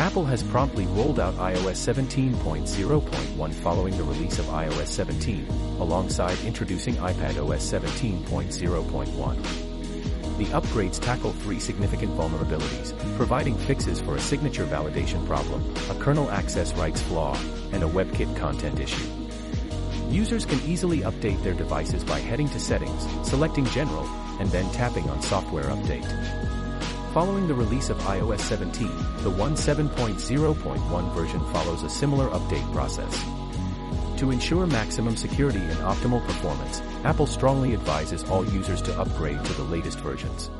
Apple has promptly rolled out iOS 17.0.1 following the release of iOS 17, alongside introducing iPadOS 17.0.1. The upgrades tackle three significant vulnerabilities, providing fixes for a signature validation problem, a kernel access rights flaw, and a WebKit content issue. Users can easily update their devices by heading to Settings, selecting General, and then tapping on Software Update. Following the release of iOS 17, the 17.0.1 version follows a similar update process. To ensure maximum security and optimal performance, Apple strongly advises all users to upgrade to the latest versions.